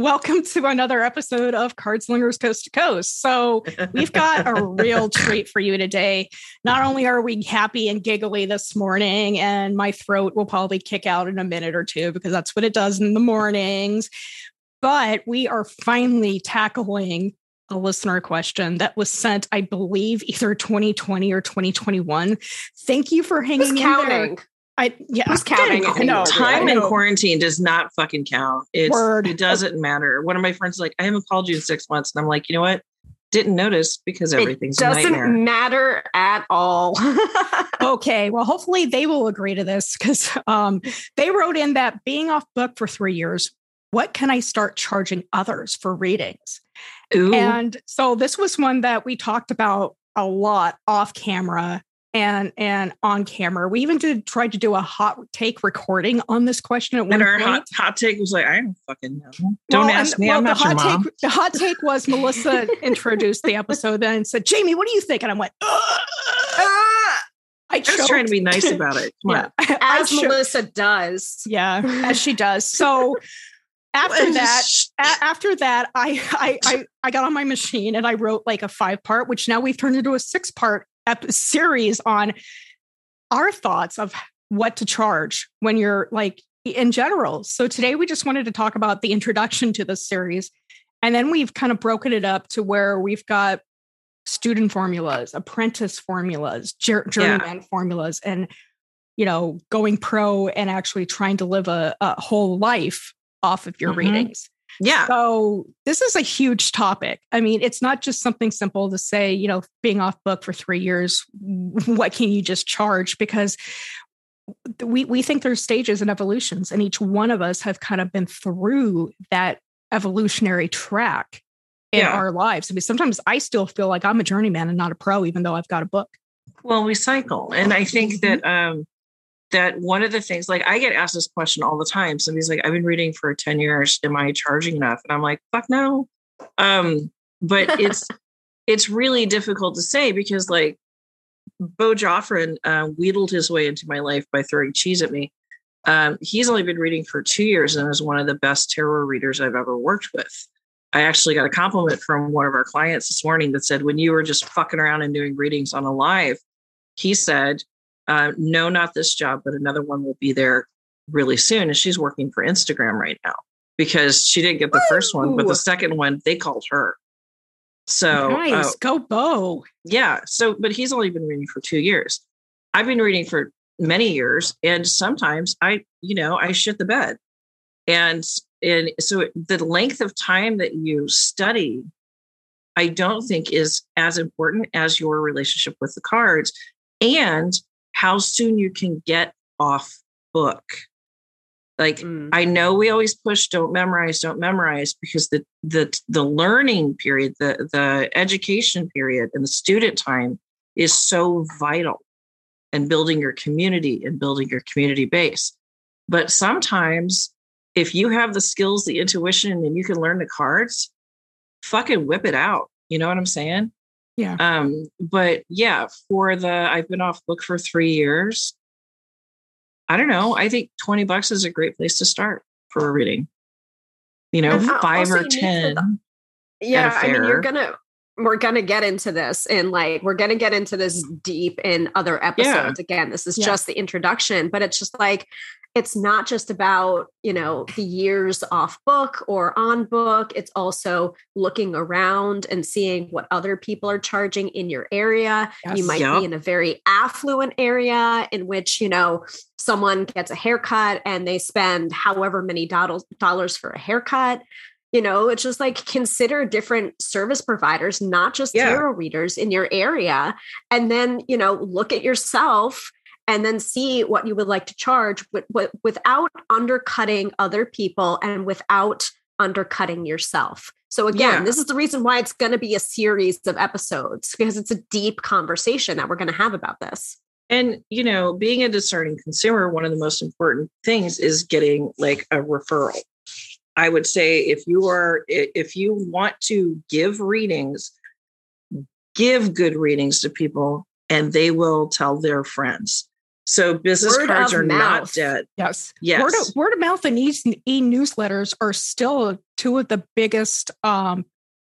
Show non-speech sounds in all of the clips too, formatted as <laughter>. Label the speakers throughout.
Speaker 1: Welcome to another episode of Card Slingers Coast to Coast. So, we've got a real <laughs> treat for you today. Not only are we happy and giggly this morning, and my throat will probably kick out in a minute or two because that's what it does in the mornings, but we are finally tackling a listener question that was sent, I believe, either 2020 or 2021. Thank you for hanging
Speaker 2: who's
Speaker 1: in
Speaker 2: counting?
Speaker 1: there. I yeah,
Speaker 2: Who's counting
Speaker 1: I know.
Speaker 3: Time
Speaker 1: I
Speaker 3: in quarantine does not fucking count. It's,
Speaker 1: Word.
Speaker 3: It doesn't matter. One of my friends is like, I haven't called you in six months. And I'm like, you know what? Didn't notice because everything's
Speaker 2: it doesn't
Speaker 3: nightmare.
Speaker 2: matter at all. <laughs>
Speaker 1: Okay, well, hopefully they will agree to this because um, they wrote in that being off book for three years, what can I start charging others for readings?
Speaker 3: Ooh.
Speaker 1: And so this was one that we talked about a lot off camera and and on camera. We even did try to do a hot take recording on this question at one
Speaker 3: and our
Speaker 1: point.
Speaker 3: hot, hot take was like, I don't fucking know. Don't
Speaker 1: Well,
Speaker 3: ask
Speaker 1: and-
Speaker 3: me.
Speaker 1: well,
Speaker 3: I'm
Speaker 1: the
Speaker 3: not your
Speaker 1: hot
Speaker 3: mom.
Speaker 1: Take, the hot take was Melissa <laughs> introduced the episode then and said, Jaymi, what do you think? And I went, "Ugh." I
Speaker 3: I was trying to be nice about it. Come
Speaker 1: yeah.
Speaker 3: on. <laughs>
Speaker 2: As
Speaker 1: cho-
Speaker 2: Melissa does.
Speaker 1: Yeah, as she does. So <laughs> after that, a- after that, I, I I I got on my machine and I wrote like a five part, which now we've turned into a six part ep- series on our thoughts of what to charge when you're like in general. So today we just wanted to talk about the introduction to this series, and then we've kind of broken it up to where we've got student formulas, apprentice formulas, jour- journeyman formulas, and you know going pro and actually trying to live a, a whole life off of your
Speaker 3: Mhm.
Speaker 1: readings.
Speaker 3: Yeah.
Speaker 1: So this is a huge topic. I mean, it's not just something simple to say, you know, being off book for three years, <laughs> what can you just charge? Because we we think there's stages and evolutions, and each one of us have kind of been through that evolutionary track in
Speaker 3: Yeah.
Speaker 1: our lives. I mean, sometimes I still feel like I'm a journeyman and not a pro, even though I've got a book.
Speaker 3: Well, we cycle. And I think that um that one of the things like I get asked this question all the time. Somebody's like, I've been reading for 10 years. Am I charging enough? And I'm like, fuck no. Um, but <laughs> it's it's really difficult to say because like Bo Joffrin uh, wheedled his way into my life by throwing cheese at me. Um, he's only been reading for two years and is one of the best tarot readers I've ever worked with. I actually got a compliment from one of our clients this morning that said, when you were just fucking around and doing readings on a live, he said, uh, no, not this job, but another one will be there really soon. And she's working for Instagram right now because she didn't get the first one, but the second one, they called her. So,
Speaker 1: nice,
Speaker 3: uh,
Speaker 1: go Bo.
Speaker 3: yeah. So, but he's only been reading for two years. I've been reading for many years, and sometimes I, you know, I shit the bed, and and so the length of time that you study, I don't think is as important as your relationship with the cards, and how soon you can get off book. Like
Speaker 2: Mm.
Speaker 3: I know we always push don't memorize, don't memorize because the the the learning period, the the education period and the student time is so vital and building your community and building your community base. But sometimes if you have the skills, the intuition, and you can learn the cards, fucking whip it out. You know what I'm saying?
Speaker 1: Yeah.
Speaker 3: Um, but yeah, for the I've been off book for three years. I don't know. I think 20 bucks is a great place to start for a reading. You know, five or
Speaker 2: you need to-
Speaker 3: 10.
Speaker 2: Yeah, I mean, you're gonna we're gonna get into this and like we're gonna get into this deep in other episodes. Again, this is
Speaker 1: Yeah.
Speaker 2: just the introduction, but it's just like it's not just about you know the years off book or on book. It's also looking around and seeing what other people are charging in your area. You might
Speaker 3: Yep.
Speaker 2: be in a very affluent area in which you know someone gets a haircut and they spend however many dollars dollars for a haircut you know it's just like consider different service providers not just
Speaker 3: Yeah.
Speaker 2: tarot readers in your area and then you know look at yourself and then see what you would like to charge with, with, without undercutting other people and without undercutting yourself. So again,
Speaker 3: Yeah.
Speaker 2: this is the reason why it's going to be a series of episodes because it's a deep conversation that we're going to have about this.
Speaker 3: And you know, being a discerning consumer, one of the most important things is getting like a referral. I would say if you are if you want to give readings, give good readings to people and they will tell their friends. So business
Speaker 2: Word
Speaker 3: cards
Speaker 2: of
Speaker 3: are not dead.
Speaker 1: Yes.
Speaker 3: Yes.
Speaker 1: Word of, word of mouth and e newsletters are still two of the biggest um,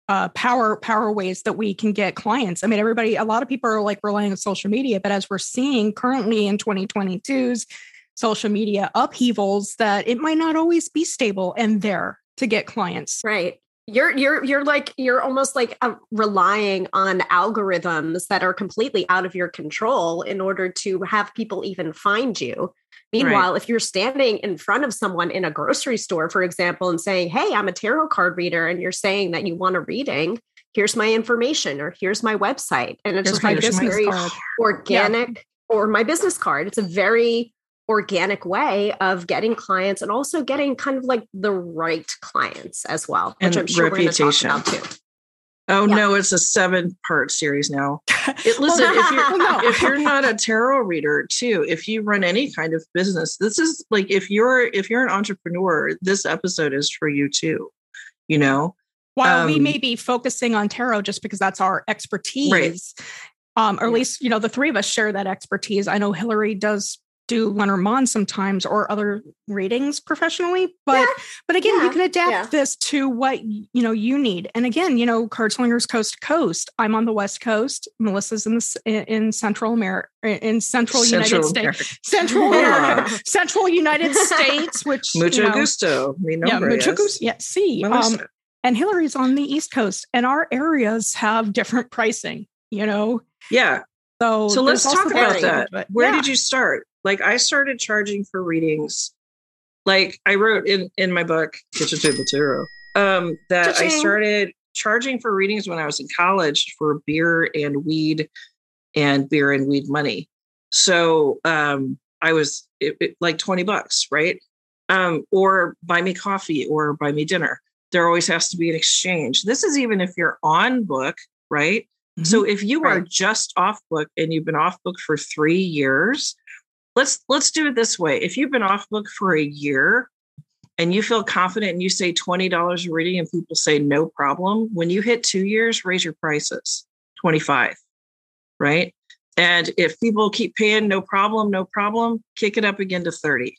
Speaker 1: uh, power power ways that we can get clients. I mean, everybody, a lot of people are like relying on social media, but as we're seeing currently in 2022's social media upheavals, that it might not always be stable and there to get clients.
Speaker 2: Right. You're you're you're like you're almost like uh, relying on algorithms that are completely out of your control in order to have people even find you. Meanwhile, if you're standing in front of someone in a grocery store, for example, and saying, "Hey, I'm a tarot card reader," and you're saying that you want a reading, here's my information or here's my website, and it's
Speaker 1: Here's
Speaker 2: just like this very organic or my business card. It's a very organic way of getting clients and also getting kind of like the right clients as well, which
Speaker 3: And
Speaker 2: I'm sure
Speaker 3: reputation.
Speaker 2: we're going to talk about too.
Speaker 3: Oh
Speaker 2: Yeah.
Speaker 3: no, it's a seven part series now. It, <laughs> listen, if you're
Speaker 1: no.
Speaker 3: if you're not a tarot reader too, if you run any kind of business, this is like if you're if you're an entrepreneur, this episode is for you too. You know,
Speaker 1: While we
Speaker 3: Um,
Speaker 1: may be focusing on tarot just because that's our expertise, um, or at
Speaker 2: Yeah.
Speaker 1: least you know the three of us share that expertise. I know Hillary does do Lenormand sometimes or other readings professionally, but
Speaker 2: Yeah.
Speaker 1: but again, you can adapt
Speaker 2: Yeah.
Speaker 1: this to what you know you need. And again, you know, Card Slingers coast to coast. I'm on the west coast. Melissa's in the in in Central America, in Central, United
Speaker 3: Central
Speaker 1: States, Central
Speaker 3: Yeah.
Speaker 1: America, Central United States, which
Speaker 3: Mucho
Speaker 1: you know,
Speaker 3: gusto. Mi
Speaker 1: Yeah, mucho
Speaker 3: es
Speaker 1: gusto. Yeah, see, um, and Hillary's on the East Coast, and our areas have different pricing, you know.
Speaker 3: yeah.
Speaker 1: So,
Speaker 3: So let's talk about
Speaker 1: that,
Speaker 3: that.
Speaker 1: but
Speaker 3: Where
Speaker 1: yeah.
Speaker 3: did you start? Like I started charging for readings. Like I wrote in in my book, Kitchen Table Tarot, um, that I
Speaker 2: Cha-ching.
Speaker 3: started charging for readings when I was in college for beer and weed and beer and weed money. So um, I was it, it- like 20 bucks, right? Um, or buy me coffee or buy me dinner. There always has to be an exchange. This is even if you're on book, right? So if you are just off book and you've been off book for 3 years, let's let's do it this way. If you've been off book for a year and you feel confident and you say $20 a reading and people say no problem, when you hit 2 years, raise your prices. 25. Right? And if people keep paying no problem, no problem, kick it up again to 30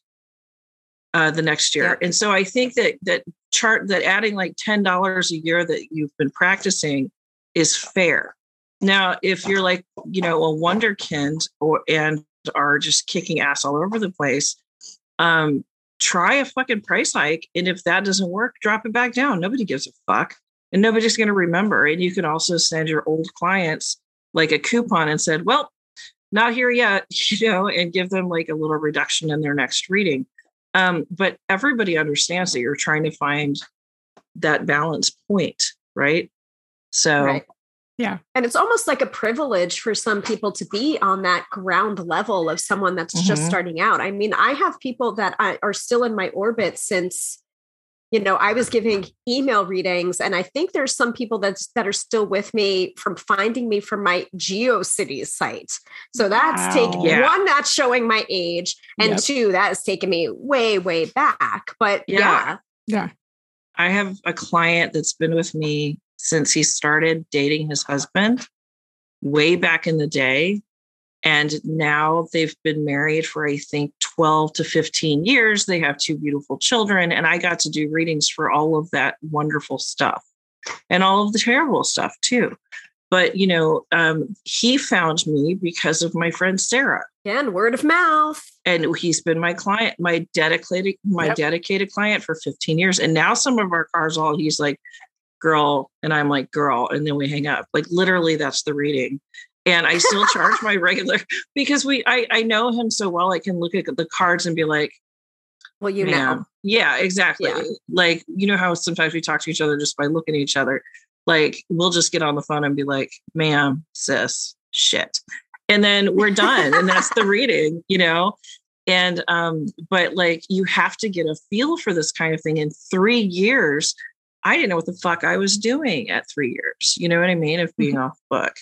Speaker 3: uh, the next year.
Speaker 2: Yep.
Speaker 3: And so I think that that chart that adding like $10 a year that you've been practicing is fair. Now, if you're like, you know, a wonderkind or and are just kicking ass all over the place, um, try a fucking price hike. And if that doesn't work, drop it back down. Nobody gives a fuck. And nobody's going to remember. And you can also send your old clients like a coupon and said, well, not here yet, <laughs> you know, and give them like a little reduction in their next reading. Um, but everybody understands that you're trying to find that balance point, right? So
Speaker 2: Right.
Speaker 1: Yeah.
Speaker 2: And it's almost like a privilege for some people to be on that ground level of someone that's just
Speaker 3: Mhm.
Speaker 2: starting out. I mean, I have people that I, are still in my orbit since, you know, I was giving email readings, and I think there's some people that's that are still with me from finding me from my GeoCities site. So that's taken
Speaker 1: Wow.
Speaker 3: Yeah.
Speaker 2: one, that's showing my age, and
Speaker 1: Yep.
Speaker 2: two, that has taken me way, way back. But
Speaker 3: Yeah.
Speaker 2: yeah,
Speaker 1: Yeah.
Speaker 3: I have a client that's been with me since he started dating his husband way back in the day. And now they've been married for, I think, 12 to 15 years. They have two beautiful children. And I got to do readings for all of that wonderful stuff and all of the terrible stuff too. But, you know, um, he found me because of my friend Sarah.
Speaker 2: And word of mouth.
Speaker 3: and he's been my client, my dedicated, my
Speaker 1: Yep.
Speaker 3: dedicated client for 15 years. And now some of our cars, all he's like, girl, and I'm like, girl, and then we hang up. Like literally, that's the reading. And I still <laughs> charge my regular because we, I, I know him so well. I can look at the cards and be like,
Speaker 2: Well, you know,
Speaker 3: yeah, exactly.
Speaker 2: Yeah.
Speaker 3: Like you know how sometimes we talk to each other just by looking at each other. Like we'll just get on the phone and be like, "Ma'am, sis, shit," and then we're done, and that's the <laughs> reading, you know. and um but like you have to get a feel for this kind of thing in three years i didn't know what the fuck i was doing at three years you know what i mean of being off book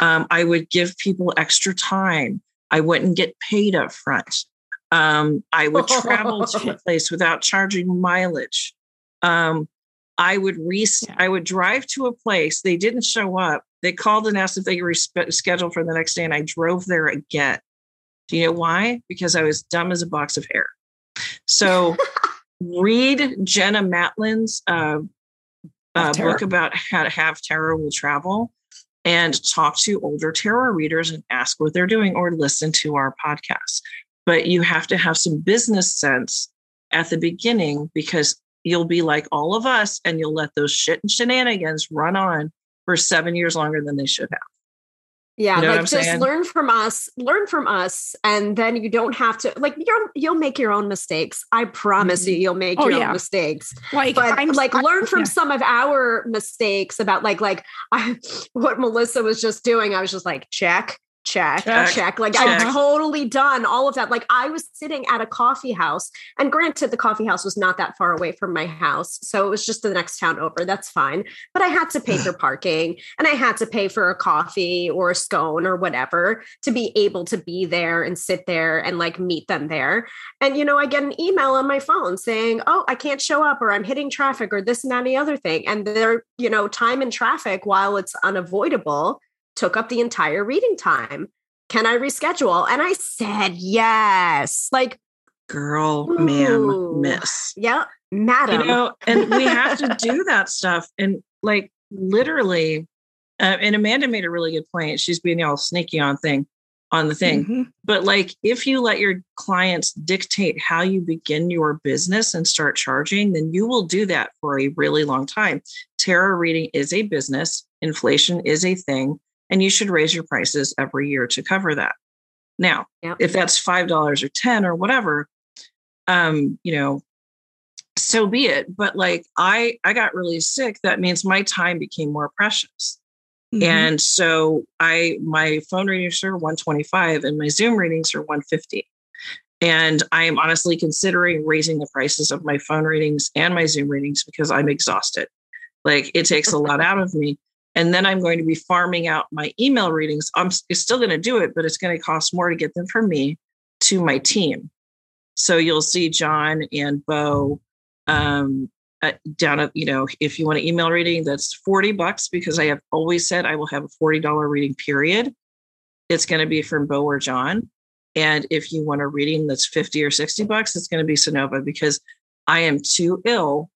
Speaker 3: um, i would give people extra time i wouldn't get paid up front um, i would travel to a <laughs> place without charging mileage um, i would re-
Speaker 1: Yeah.
Speaker 3: i would drive to a place they didn't show up they called and asked if they could reschedule for the next day and i drove there again do you know why? Because I was dumb as a box of hair. So <laughs> read Jenna Matlin's uh, uh, book about how to have tarot will travel and talk to older tarot readers and ask what they're doing or listen to our podcast. But you have to have some business sense at the beginning because you'll be like all of us and you'll let those shit and shenanigans run on for seven years longer than they should have.
Speaker 2: Yeah,
Speaker 3: You know
Speaker 2: like just
Speaker 3: saying?
Speaker 2: learn from us, learn from us, and then you don't have to like you'll you'll make your own mistakes. I promise you, mm-hmm. you'll make
Speaker 1: Oh,
Speaker 2: your
Speaker 1: yeah.
Speaker 2: own mistakes.
Speaker 1: Like,
Speaker 2: But
Speaker 1: I'm
Speaker 2: like
Speaker 1: I-
Speaker 2: learn from
Speaker 1: yeah.
Speaker 2: some of our mistakes about like like I, <laughs> what Melissa was just doing. I was just like check. Check,
Speaker 3: Check,
Speaker 2: check, Like
Speaker 3: check.
Speaker 2: I've totally done all of that. Like I was sitting at a coffee house, and granted, the coffee house was not that far away from my house. So it was just the next town over. That's fine. But I had to pay for <sighs> parking and I had to pay for a coffee or a scone or whatever to be able to be there and sit there and like meet them there. And, you know, I get an email on my phone saying, oh, I can't show up or I'm hitting traffic or this and that and the other thing. And their, you know, time in traffic while it's unavoidable took up the entire reading time. Can I reschedule? And I said, yes. Like,
Speaker 3: Girl,
Speaker 2: Ooh.
Speaker 3: ma'am, miss.
Speaker 2: Yep, madam.
Speaker 3: you know and we have to <laughs> do that stuff and like literally uh, and amanda made a really good point she's being all sneaky on thing on the thing
Speaker 1: Mhm.
Speaker 3: but like if you let your clients dictate how you begin your business and start charging then you will do that for a really long time tarot reading is a business inflation is a thing and you should raise your prices every year to cover that. Now
Speaker 2: Yep.
Speaker 3: if that's five dollars or ten or whatever um you know so be it. But like i i got really sick. That means my time became more precious.
Speaker 1: Mhm.
Speaker 3: and so i my phone readings are 125 and my zoom readings are 150 and i am honestly considering raising the prices of my phone readings and my zoom readings because i'm exhausted. Like it takes a lot out of me and then i'm going to be farming out my email readings. I'm still going to do it but it's going to cost more to get them from me to my team. So you'll see john and bo um, down at you know if you want an email reading that's 40 bucks because i have always said i will have a $40 reading period. It's going to be from bo or john. And if you want a reading that's 50 or 60 bucks it's going to be cynova because i am too ill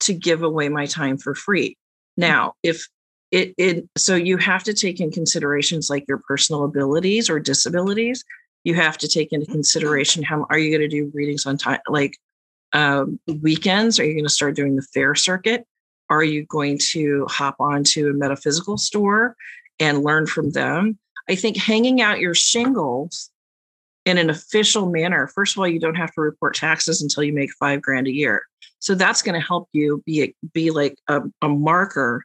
Speaker 3: to give away my time for free. Now if it, it so you have to take in considerations like your personal abilities or disabilities you have to take into consideration how are you going to do readings on time like um, weekends? Are you going to start doing the fair circuit? Are you going to hop onto a metaphysical store and learn from them? I think hanging out your shingles in an official manner, first of all, you don't have to report taxes until you make five grand a year. So that's going to help you be be like a, a marker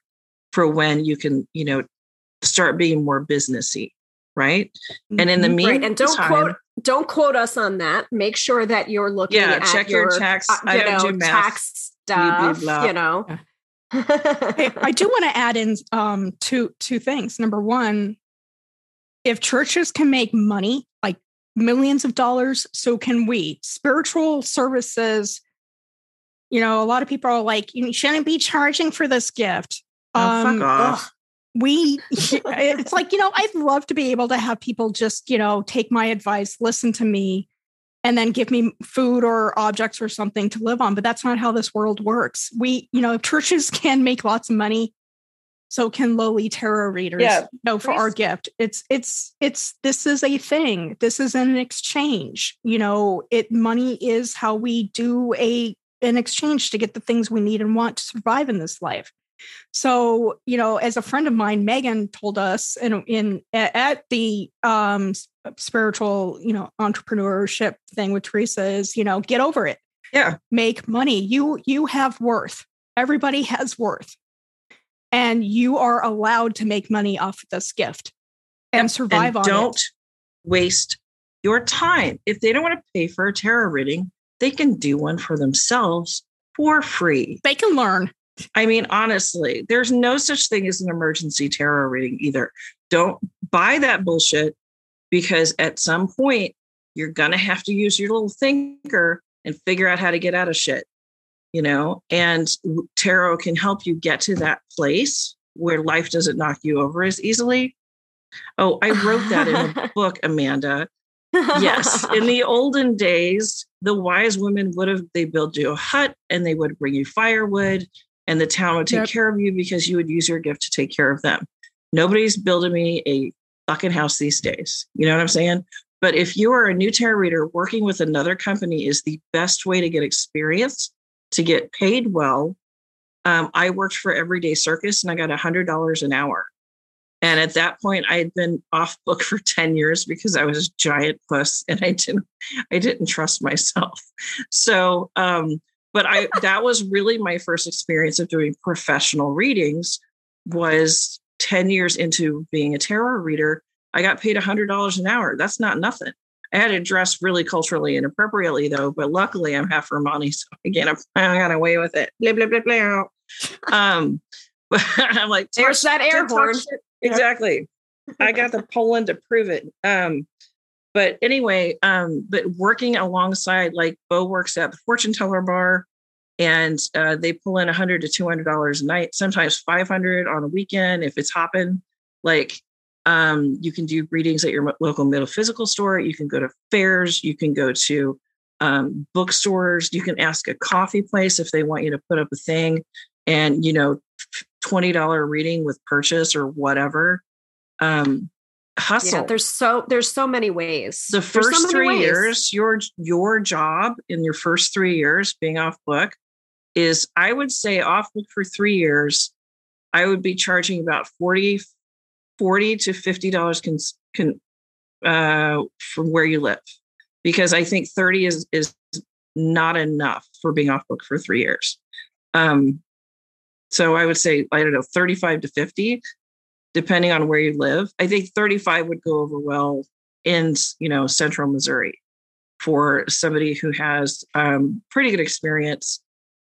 Speaker 3: for when you can, you know, start being more businessy, right? And in the meantime,
Speaker 2: right. And don't quote don't quote us on that. Make sure that you're looking
Speaker 3: yeah,
Speaker 2: at
Speaker 3: check your,
Speaker 2: your
Speaker 3: tax.
Speaker 2: uh,
Speaker 3: I
Speaker 2: you
Speaker 3: don't
Speaker 2: know,
Speaker 3: do math.
Speaker 2: tax
Speaker 3: blah,
Speaker 2: stuff,
Speaker 3: blah.
Speaker 2: you know. <laughs>
Speaker 1: Hey, I do want to add in um, two two things. Number one, if churches can make money, like millions of dollars, so can we. Spiritual services, you know, a lot of people are like, you shouldn't be charging for this gift.
Speaker 3: Oh, fuck um, off.
Speaker 1: ugh, we, <laughs> it's like, you know, I'd love to be able to have people just, you know, take my advice, listen to me, and then give me food or objects or something to live on. But that's not how this world works. We, you know, <laughs> churches can make lots of money. So can lowly tarot readers.
Speaker 3: Yeah,
Speaker 1: you know, for our gift. It's it's it's this is a thing. This is an exchange. You know, it money is how we do a an exchange to get the things we need and want to survive in this life. So, you know, as a friend of mine, Megan told us in in at the um spiritual, you know, entrepreneurship thing with Theresa is, you know, get over it.
Speaker 3: Yeah.
Speaker 1: Make money. You you have worth. Everybody has worth. And you are allowed to make money off this gift and survive
Speaker 3: and
Speaker 1: on
Speaker 3: don't
Speaker 1: it.
Speaker 3: waste your time. If they don't want to pay for a tarot reading, they can do one for themselves for free.
Speaker 1: They can learn.
Speaker 3: I mean, honestly, there's no such thing as an emergency tarot reading either. Don't buy that bullshit because at some point you're going to have to use your little thinker and figure out how to get out of shit, you know? And tarot can help you get to that place where life doesn't knock you over as easily. Oh, I wrote that in a <laughs> book, Amanda. Yes. In the <laughs> olden days, the wise women would have, they build you a hut and they would bring you firewood and the town would take yep. care of you because you would use your gift to take care of them. Nobody's building me a fucking house these days. You know what I'm saying? But if you are a new tarot reader, working with another company is the best way to get experience, to get paid well. Um, I worked for Everyday Circus and I got $100 an hour. And at that point, I had been off book <laughs> for 10 years because I was a giant puss and I didn't, I didn't trust myself. So, um, but I, that was really my first experience of doing professional readings was 10 years into being a tarot reader. I got paid $100 an hour. That's not nothing. I had to dress really culturally and appropriately though, but luckily I'm half Romani. So again, I got away with it. Blah, blah, blah, blah. Um, <laughs> but I'm like,
Speaker 2: there's that air horn.
Speaker 3: Exactly. I got the <laughs> Poland to prove it. Um, but anyway, um, but working alongside like Bo works at the fortune teller bar and uh, they pull in 100 to 200 dollars a night sometimes 500 on a weekend if it's hopping. Like um, you can do readings at your local metaphysical store you can go to fairs you can go to um, bookstores you can ask a coffee place if they want you to put up a thing and you know $20 reading with purchase or whatever. Um, hustle
Speaker 2: yeah, there's so there's so many ways
Speaker 3: the first so three ways. years your your job in your first three years being off book is I would say off book for three years, I would be charging about 40, 40 to $50 can, can, uh, from where you live. Because I think 30 is, is not enough for being off book for three years. Um, so I would say, I don't know, 35 to 50, depending on where you live. I think 35 would go over well in, you know, central Missouri for somebody who has um, pretty good experience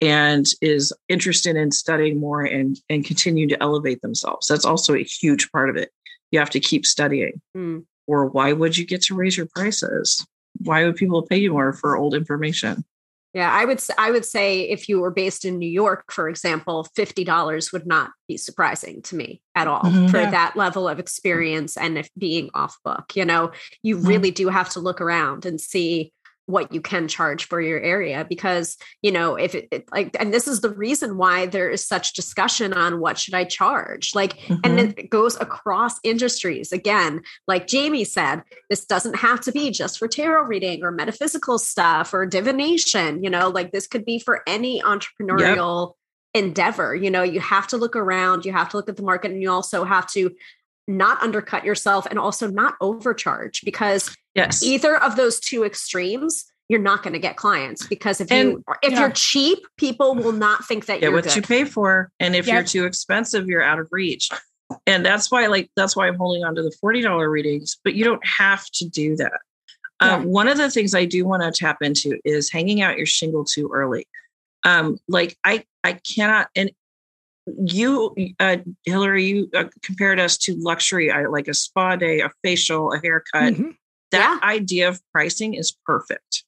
Speaker 3: and is interested in studying more and and continue to elevate themselves. That's also a huge part of it. You have to keep studying. Mm. or why would you get to raise your prices? Why would people pay you more for old information
Speaker 2: yeah i would i would say if you were based in new york for example $50 would not be surprising to me at all mm-hmm, for yeah. that level of experience and if being off book you know you mm-hmm. really do have to look around and see what you can charge for your area because you know if it, it, like and this is the reason why there is such discussion on what should i charge like mm-hmm. and it goes across industries again like jaymi said this doesn't have to be just for tarot reading or metaphysical stuff or divination you know like this could be for any entrepreneurial yep. endeavor you know you have to look around you have to look at the market and you also have to not undercut yourself and also not overcharge because yes. either of those two extremes you're not going to get clients because if and, you if yeah. you're cheap people will not think that
Speaker 3: yeah,
Speaker 2: you're
Speaker 3: what
Speaker 2: good.
Speaker 3: you pay for and if yep. you're too expensive you're out of reach and that's why like that's why i'm holding on to the $40 readings but you don't have to do that yeah. um, one of the things i do want to tap into is hanging out your shingle too early um, like i i cannot and you, uh, Hillary, you uh, compared us to luxury, I, like a spa day, a facial, a haircut. Mm-hmm. That yeah. idea of pricing is perfect.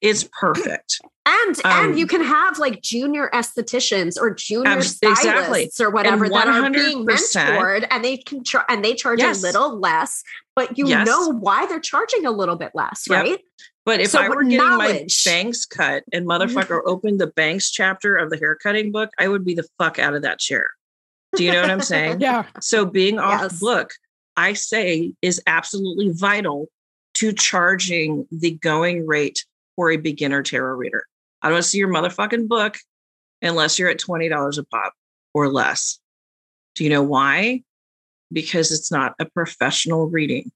Speaker 3: It's perfect. <clears throat>
Speaker 2: And um, and you can have like junior estheticians or junior stylists exactly. or whatever that are being mentored, and they can try and they charge yes. a little less, but you yes. know why they're charging a little bit less, yep. right?
Speaker 3: But if so I were getting knowledge. my bangs cut and motherfucker <laughs> opened the banks chapter of the haircutting book, I would be the fuck out of that chair. Do you know what I'm saying? <laughs>
Speaker 1: yeah.
Speaker 3: So being off yes. book, I say is absolutely vital to charging the going rate for a beginner tarot reader. I don't see your motherfucking book unless you're at $20 a pop or less. Do you know why? Because it's not a professional reading.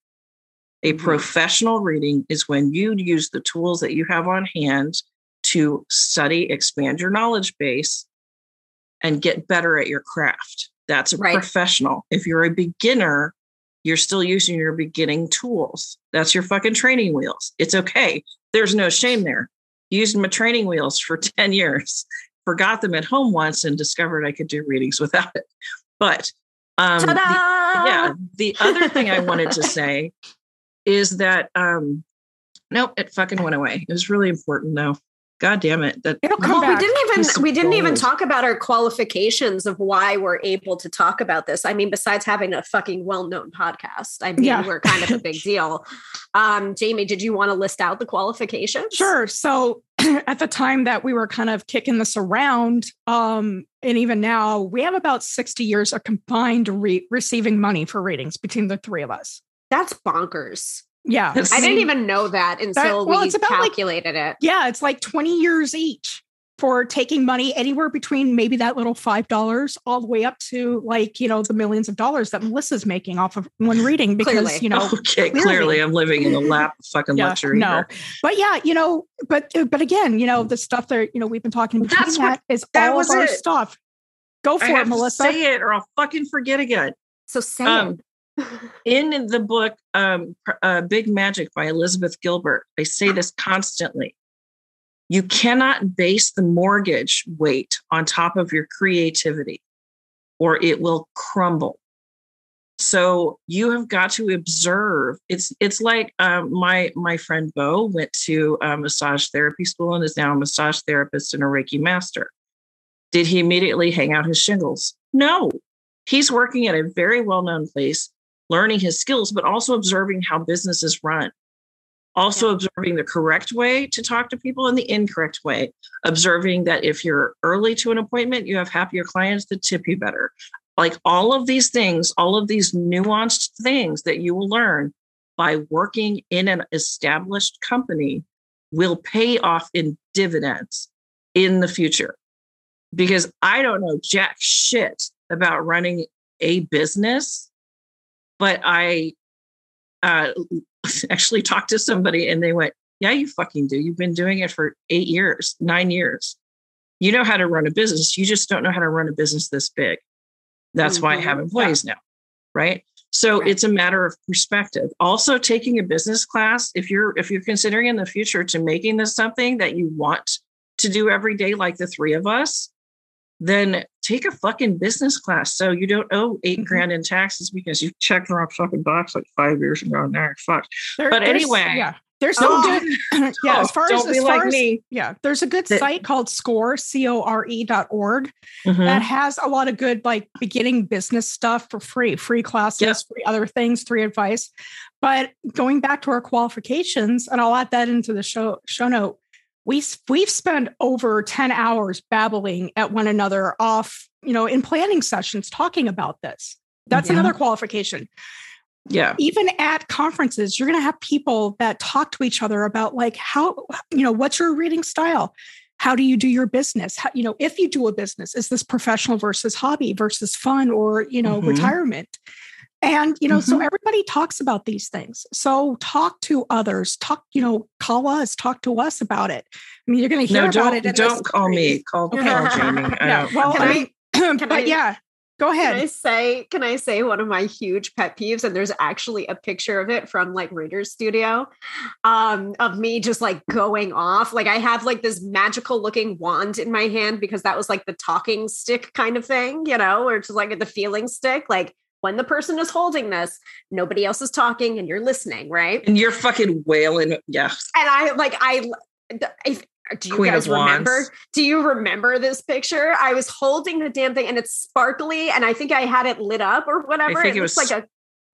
Speaker 3: A mm-hmm. professional reading is when you use the tools that you have on hand to study, expand your knowledge base, and get better at your craft. That's a right. professional. If you're a beginner, you're still using your beginning tools. That's your fucking training wheels. It's okay. There's no shame there. Used my training wheels for <laughs> 10 years, forgot them at home once and discovered I could do readings <laughs> without it. But um, the, yeah, the other thing I wanted to say <laughs> is that um, nope, it fucking went away. It was really important though. God damn it! That
Speaker 1: It'll come
Speaker 2: well,
Speaker 1: back.
Speaker 2: we didn't even
Speaker 3: of
Speaker 2: we didn't even talk about our qualifications of why we're able to talk about this. I mean, besides having a fucking well-known podcast, I mean,
Speaker 1: Yeah.
Speaker 2: we're kind of a big <laughs> deal. Um, Jaymi, did you want to list out the qualifications?
Speaker 1: Sure. So <clears throat> at the time that we were kind of kicking this around, um, and even now, we have about 60 years of combined re- receiving money for ratings between the three of us.
Speaker 2: That's bonkers.
Speaker 1: Yeah.
Speaker 2: I didn't even know that until
Speaker 1: well,
Speaker 2: we
Speaker 1: it's about, like-
Speaker 2: calculated it.
Speaker 1: Yeah. It's like 20 years each for taking money anywhere between maybe that little $5 all the way up to like, you know, the millions of dollars that Melissa's making off of one reading because,
Speaker 2: Clearly.
Speaker 1: you know,
Speaker 3: okay,
Speaker 1: clearly.
Speaker 3: clearly I'm living in the <laughs> lap of fucking
Speaker 1: Yeah,
Speaker 3: luxury.
Speaker 1: no.
Speaker 3: here.
Speaker 1: but yeah, you know, but but again, you know, the stuff that you know we've been talking about
Speaker 3: That's what-
Speaker 1: that is
Speaker 3: that
Speaker 1: all
Speaker 3: was
Speaker 1: of our
Speaker 3: it.
Speaker 1: stuff. Go for
Speaker 3: I
Speaker 1: it,
Speaker 3: have
Speaker 1: Melissa.
Speaker 3: to say it or I'll fucking forget again.
Speaker 2: So say
Speaker 3: Um,
Speaker 2: it.
Speaker 3: In the book um, uh, big magic by elizabeth gilbert i say this constantly. You cannot base the mortgage weight on top of your creativity or it will crumble. So you have got to observe. It's it's like um, my my friend bo went to a massage therapy school and is now a massage therapist and a reiki master. Did he immediately hang out his shingles? No. He's working at a very well-known place learning his skills, but also observing how businesses run. Also
Speaker 2: Yeah.
Speaker 3: observing the correct way to talk to people and the incorrect way. Observing that if you're early to an appointment, you have happier clients that tip you better. Like all of these things, all of these nuanced things that you will learn by working in an established company will pay off in dividends in the future. Because I don't know jack shit about running a business but I uh, <laughs> actually talked to somebody and they went, Yeah, you fucking do. You've been doing it for eight years, nine years. You know how to run a business. You just don't know how to run a business this big. That's why I have
Speaker 2: Mhm.
Speaker 3: employees now. Right. So
Speaker 2: Right.
Speaker 3: it's a matter of perspective. Also taking a business class, if you're if you're considering in the future to making this something that you want to do every day, like the three of us, then take a fucking business class so you don't owe 8
Speaker 1: Mhm.
Speaker 3: grand in taxes because you checked the wrong fucking box like five years ago. Now you're fucked.
Speaker 1: There-
Speaker 3: but anyway.
Speaker 1: yeah, there's
Speaker 3: Oh.
Speaker 1: some good. <clears throat> yeah,
Speaker 3: Oh,
Speaker 1: as far as, as
Speaker 3: like
Speaker 1: far as
Speaker 3: me.
Speaker 1: yeah, there's a good
Speaker 3: That-
Speaker 1: site called Score C O R E dot org
Speaker 3: Mhm.
Speaker 1: that has a lot of good like beginning business stuff for free, free classes,
Speaker 3: Yep.
Speaker 1: free other things, free advice. But going back to our qualifications, and I'll add that into the show show note. We we've spent over 10 hours babbling at one another off, you know, in planning sessions talking about this. That's
Speaker 3: Yeah.
Speaker 1: another qualification
Speaker 3: Yeah.
Speaker 1: even at conferences you're going to have people that talk to each other about like how you know what's your reading style how do you do your business how, you know if you do a business is this professional versus hobby versus fun or you know
Speaker 3: Mhm.
Speaker 1: retirement and you know so
Speaker 3: Mhm.
Speaker 1: everybody talks about these things so talk to others talk you know call us talk to us about it i mean you're going to hear
Speaker 3: No,
Speaker 1: about it
Speaker 3: don't call me. Call,
Speaker 1: Okay.
Speaker 3: call <laughs> Jaymi.
Speaker 1: Yeah well
Speaker 2: Can
Speaker 1: i
Speaker 2: I- <clears throat> can
Speaker 1: but
Speaker 2: I-
Speaker 1: yeah go ahead.
Speaker 2: Can I say, can I say one of my huge pet peeves? And there's actually a picture of it from like Reader's Studio um, of me just like going off. Like I have like this magical looking wand in my hand because that was like the talking stick kind of thing, you know, or just like the feeling stick. Like when the person is holding this, nobody else is talking and you're listening, right?
Speaker 3: and you're fucking wailing. Yeah.
Speaker 2: and I like I if do you
Speaker 3: Queen
Speaker 2: guys remember? Do you remember this picture? I was holding the damn thing and it's sparkly and I think I had it lit up or whatever. it,
Speaker 3: it
Speaker 2: was like a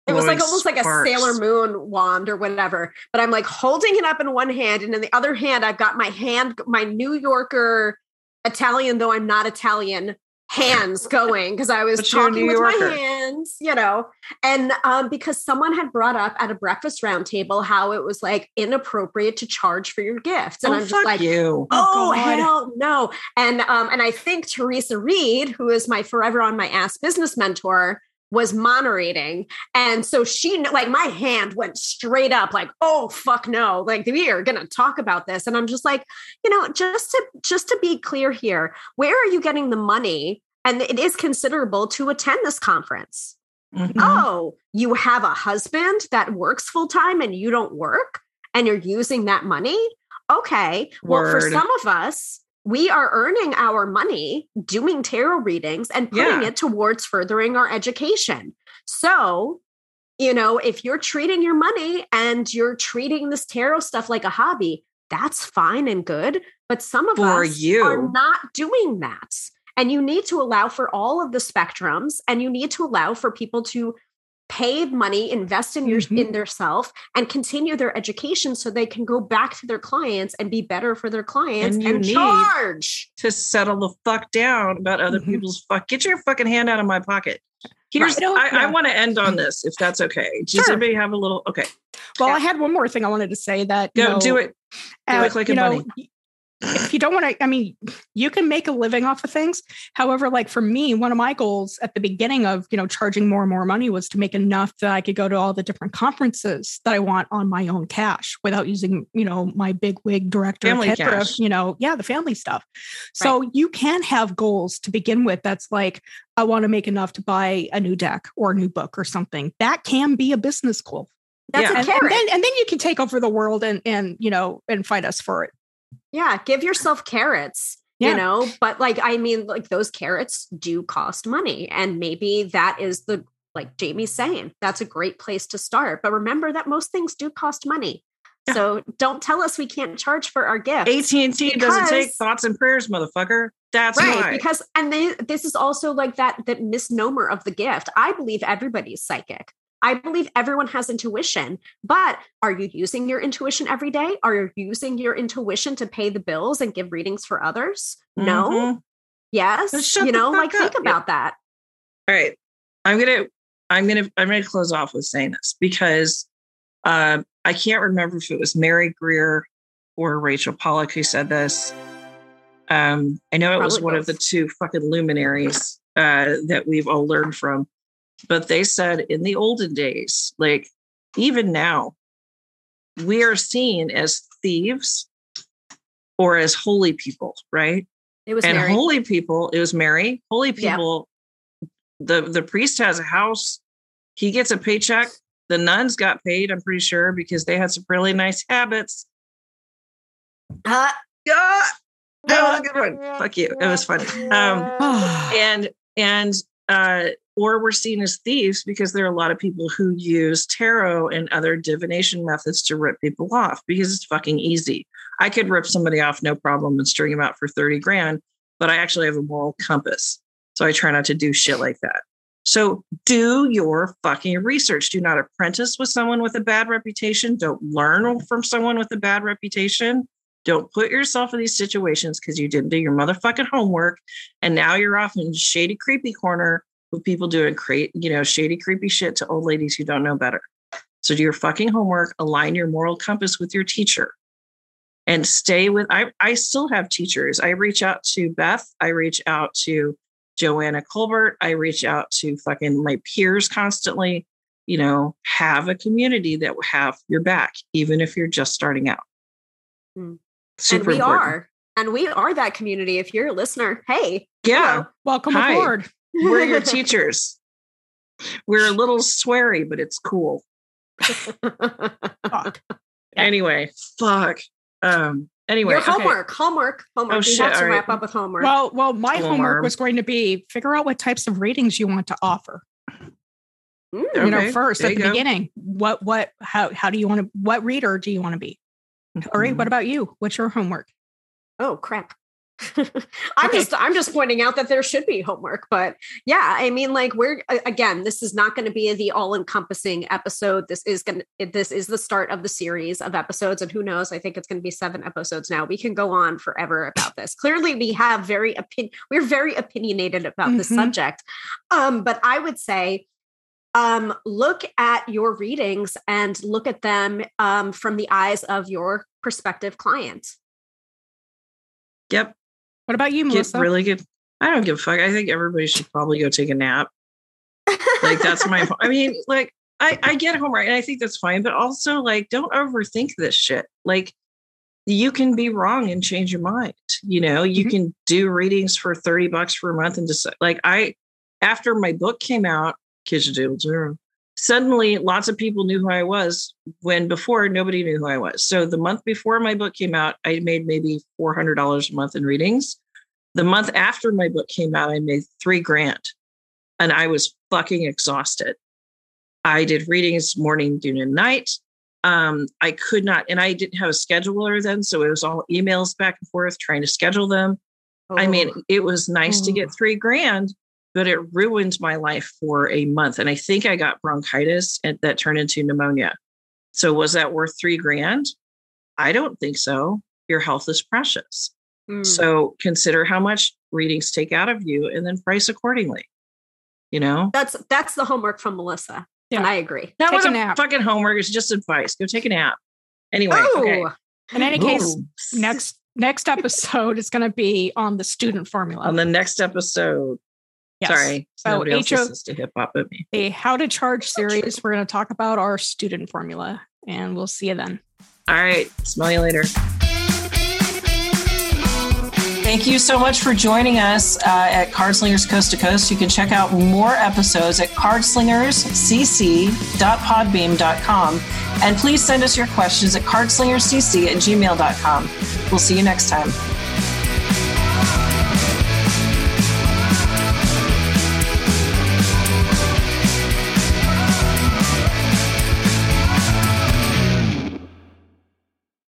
Speaker 2: it was like almost like a. Sailor Moon wand or whatever. But I'm like holding it up in one hand and in the other hand I've got my hand my New Yorker Italian though I'm not Italian hands going because I was
Speaker 3: But
Speaker 2: talking with
Speaker 3: Yorker.
Speaker 2: my hands, you know, and um, because someone had brought up at a breakfast roundtable how it was like inappropriate to charge for your gifts, and
Speaker 3: oh,
Speaker 2: I'm just like,
Speaker 3: you.
Speaker 2: oh,
Speaker 1: Oh,
Speaker 2: hell no, and um, and I think Theresa Reed, who is my forever on my ass business mentor. Was moderating, and so she like my hand went straight up, like, "Oh fuck no!" Like we are gonna talk about this, and I'm just like, you know, just to just to be clear here, where are you getting the money? And it is considerable to attend this conference.
Speaker 3: Mhm.
Speaker 2: Oh, you have a husband that works full time and you don't work and you're using that money? Okay. Well, for some of us, we are earning our money doing tarot readings and putting
Speaker 3: Yeah.
Speaker 2: it towards furthering our education. So, you know, if you're treating your money and you're treating this tarot stuff like a hobby, that's fine and good. But some of
Speaker 3: For
Speaker 2: us
Speaker 3: you.
Speaker 2: are not doing that. And you need to allow for all of the spectrums and you need to allow for people to pay money, invest in your
Speaker 1: Mhm.
Speaker 2: in their self and continue their education so they can go back to their clients and be better for their clients
Speaker 3: And
Speaker 2: and,
Speaker 3: you need-
Speaker 2: charge.
Speaker 3: to settle the fuck down about other
Speaker 1: Mhm.
Speaker 3: people's fuck. Get your fucking hand out of my pocket. Here's
Speaker 1: Right. No,
Speaker 3: I, I want to end on this if that's okay. Does
Speaker 1: Sure.
Speaker 3: anybody have a little okay?
Speaker 1: Well,
Speaker 2: Yeah.
Speaker 1: I had one more thing I wanted to say that
Speaker 3: Go
Speaker 1: you know,
Speaker 3: do it.
Speaker 1: uh,
Speaker 3: it like a
Speaker 1: you know,
Speaker 3: bunny.
Speaker 1: If you don't want to, I mean, you can make a living off of things. However, like for me, one of my goals at the beginning of you know charging more and more money was to make enough that I could go to all the different conferences that I want on my own cash without using you know my big wig director,
Speaker 3: Family
Speaker 1: et cetera,
Speaker 3: cash.
Speaker 1: you know, yeah, the family stuff. So you can have goals to begin with. That's like I want to make enough to buy a new deck or a new book or something. That can be a business goal.
Speaker 2: That's
Speaker 3: Yeah.
Speaker 2: a
Speaker 1: And, and then and then you can take over the world and and you know and fight us for it.
Speaker 2: Yeah, give yourself carrots.
Speaker 1: Yeah.
Speaker 2: You know, but like I mean, like those carrots do cost money. And maybe that is the like Jaymi's saying, that's a great place to start. But remember that most things do cost money.
Speaker 3: Yeah.
Speaker 2: So don't tell us we can't charge for our gifts.
Speaker 3: AT and T doesn't take thoughts and prayers, motherfucker. That's
Speaker 2: right
Speaker 3: why.
Speaker 2: because and they, this is also like that that misnomer of the gift i believe everybody's psychic i believe everyone has intuition but are you using your intuition every day are you using your intuition to pay the bills and give readings for others no
Speaker 3: Mhm.
Speaker 2: yes you know like think
Speaker 3: up. Yeah.
Speaker 2: about that
Speaker 3: All right. I'm gonna I'm gonna I'm gonna close off with saying this because um I can't remember if it was Mary Greer or Rachel Pollack who said this. Um, I know it was
Speaker 2: Probably
Speaker 3: one of the two fucking luminaries uh, that we've all learned from, but they said in the olden days, like even now, we are seen as thieves or as holy people, right?
Speaker 2: it was
Speaker 3: and
Speaker 2: Mary.
Speaker 3: holy people it was mary. Holy
Speaker 2: Yeah.
Speaker 3: people the the priest has a house. He gets a paycheck. The nuns got paid i'm pretty sure because they had some really nice habits.
Speaker 2: Uh,
Speaker 3: yeah. That was a good one. Fuck you. It was funny. Um <sighs> and and uh or we're seen as thieves because there are a lot of people who use tarot and other divination methods to rip people off because it's fucking easy. I could rip somebody off no problem and string them out for 30 grand, but I actually have a moral compass. So I try not to do shit like that. So do your fucking research. Do not apprentice with someone with a bad reputation. Don't learn from someone with a bad reputation. Don't put yourself in these situations because you didn't do your motherfucking homework. And now you're off in shady, creepy corner with people doing create, you know, shady, creepy shit to old ladies who don't know better. So do your fucking homework, align your moral compass with your teacher. And stay with I I still have teachers. I reach out to Beth, I reach out to Joanna Colbert, I reach out to fucking my peers constantly. You know, have a community that will have your back, even if you're just starting out.
Speaker 2: Hmm.
Speaker 3: Super
Speaker 2: and we
Speaker 3: important.
Speaker 2: are and we are that community if you're a listener hey
Speaker 3: Yeah.
Speaker 1: Welcome
Speaker 3: Hi.
Speaker 1: aboard.
Speaker 3: We're your <laughs> teachers. We're a little sweary, but it's cool.
Speaker 1: Fuck. <laughs>
Speaker 3: Anyway, fuck. Um, anyway,
Speaker 2: your
Speaker 3: okay.
Speaker 2: homework homework homework
Speaker 3: Oh,
Speaker 2: we
Speaker 3: shit,
Speaker 2: have to
Speaker 3: all right.
Speaker 2: wrap up with homework
Speaker 1: Well, well, my
Speaker 3: Come
Speaker 1: homework was going to be figure out what types of ratings you want to offer.
Speaker 2: Mm.
Speaker 1: You know,
Speaker 3: Okay,
Speaker 1: first
Speaker 3: there
Speaker 1: at the
Speaker 3: go.
Speaker 1: beginning, what, what, how, how do you want to? What reader do you want to be? All right.
Speaker 3: Mm-hmm.
Speaker 1: What about you? What's your homework?
Speaker 2: oh crap <laughs> i'm
Speaker 1: Okay.
Speaker 2: just i'm just pointing out that there should be homework but yeah i mean like we're again this is not going to be the all-encompassing episode this is going to this is the start of the series of episodes and who knows i think it's going to be seven episodes now we can go on forever about this clearly we have very opinion we're very opinionated about this
Speaker 1: Mhm.
Speaker 2: subject um but i would say um, look at your readings and look at them um, from the eyes of your prospective client.
Speaker 3: Yep.
Speaker 1: What about you,
Speaker 3: Get
Speaker 1: Melissa?
Speaker 3: really good. I don't give a fuck. I think everybody should probably go take a nap. Like that's my. I mean, like I I get homework and I think that's fine, but also like don't overthink this shit. Like you can be wrong and change your mind. You know, you
Speaker 1: Mhm.
Speaker 3: can do readings for thirty bucks for a month and just like I after my book came out, Kids zero. Suddenly, lots of people knew who I was when before nobody knew who I was. So the month before my book came out, I made maybe four hundred dollars a month in readings. The month after my book came out, I made three grand, and I was fucking exhausted. I did readings morning, noon, and night. Um, I could not, and I didn't have a scheduler then, so it was all emails back and forth trying to schedule them. Oh. I mean, it was nice oh. to get three grand, but it ruined my life for a month. And I think I got bronchitis and that turned into pneumonia. So was that worth three grand? I don't think so. Your health is precious. Mm. So consider how much readings take out of you and then price accordingly. You know?
Speaker 2: That's that's the homework from Melissa. Yeah. And I agree.
Speaker 3: That take was a nap. fucking homework. It's just advice. Go take a nap. Anyway. Okay.
Speaker 1: In any case, next next episode is going to be on the student formula.
Speaker 3: On the next episode. Yes. Sorry. So Nobody else listens to hip hop at me.
Speaker 1: A how to charge series. We're going to talk about our student formula and we'll see you then.
Speaker 3: All right. Smell you later. Thank you so much for joining us uh, at Cardslingers Coast to Coast. You can check out more episodes at cardslingerscc.podbean.com. And please send us your questions at cardslingerscc at gmail.com. We'll see you next time.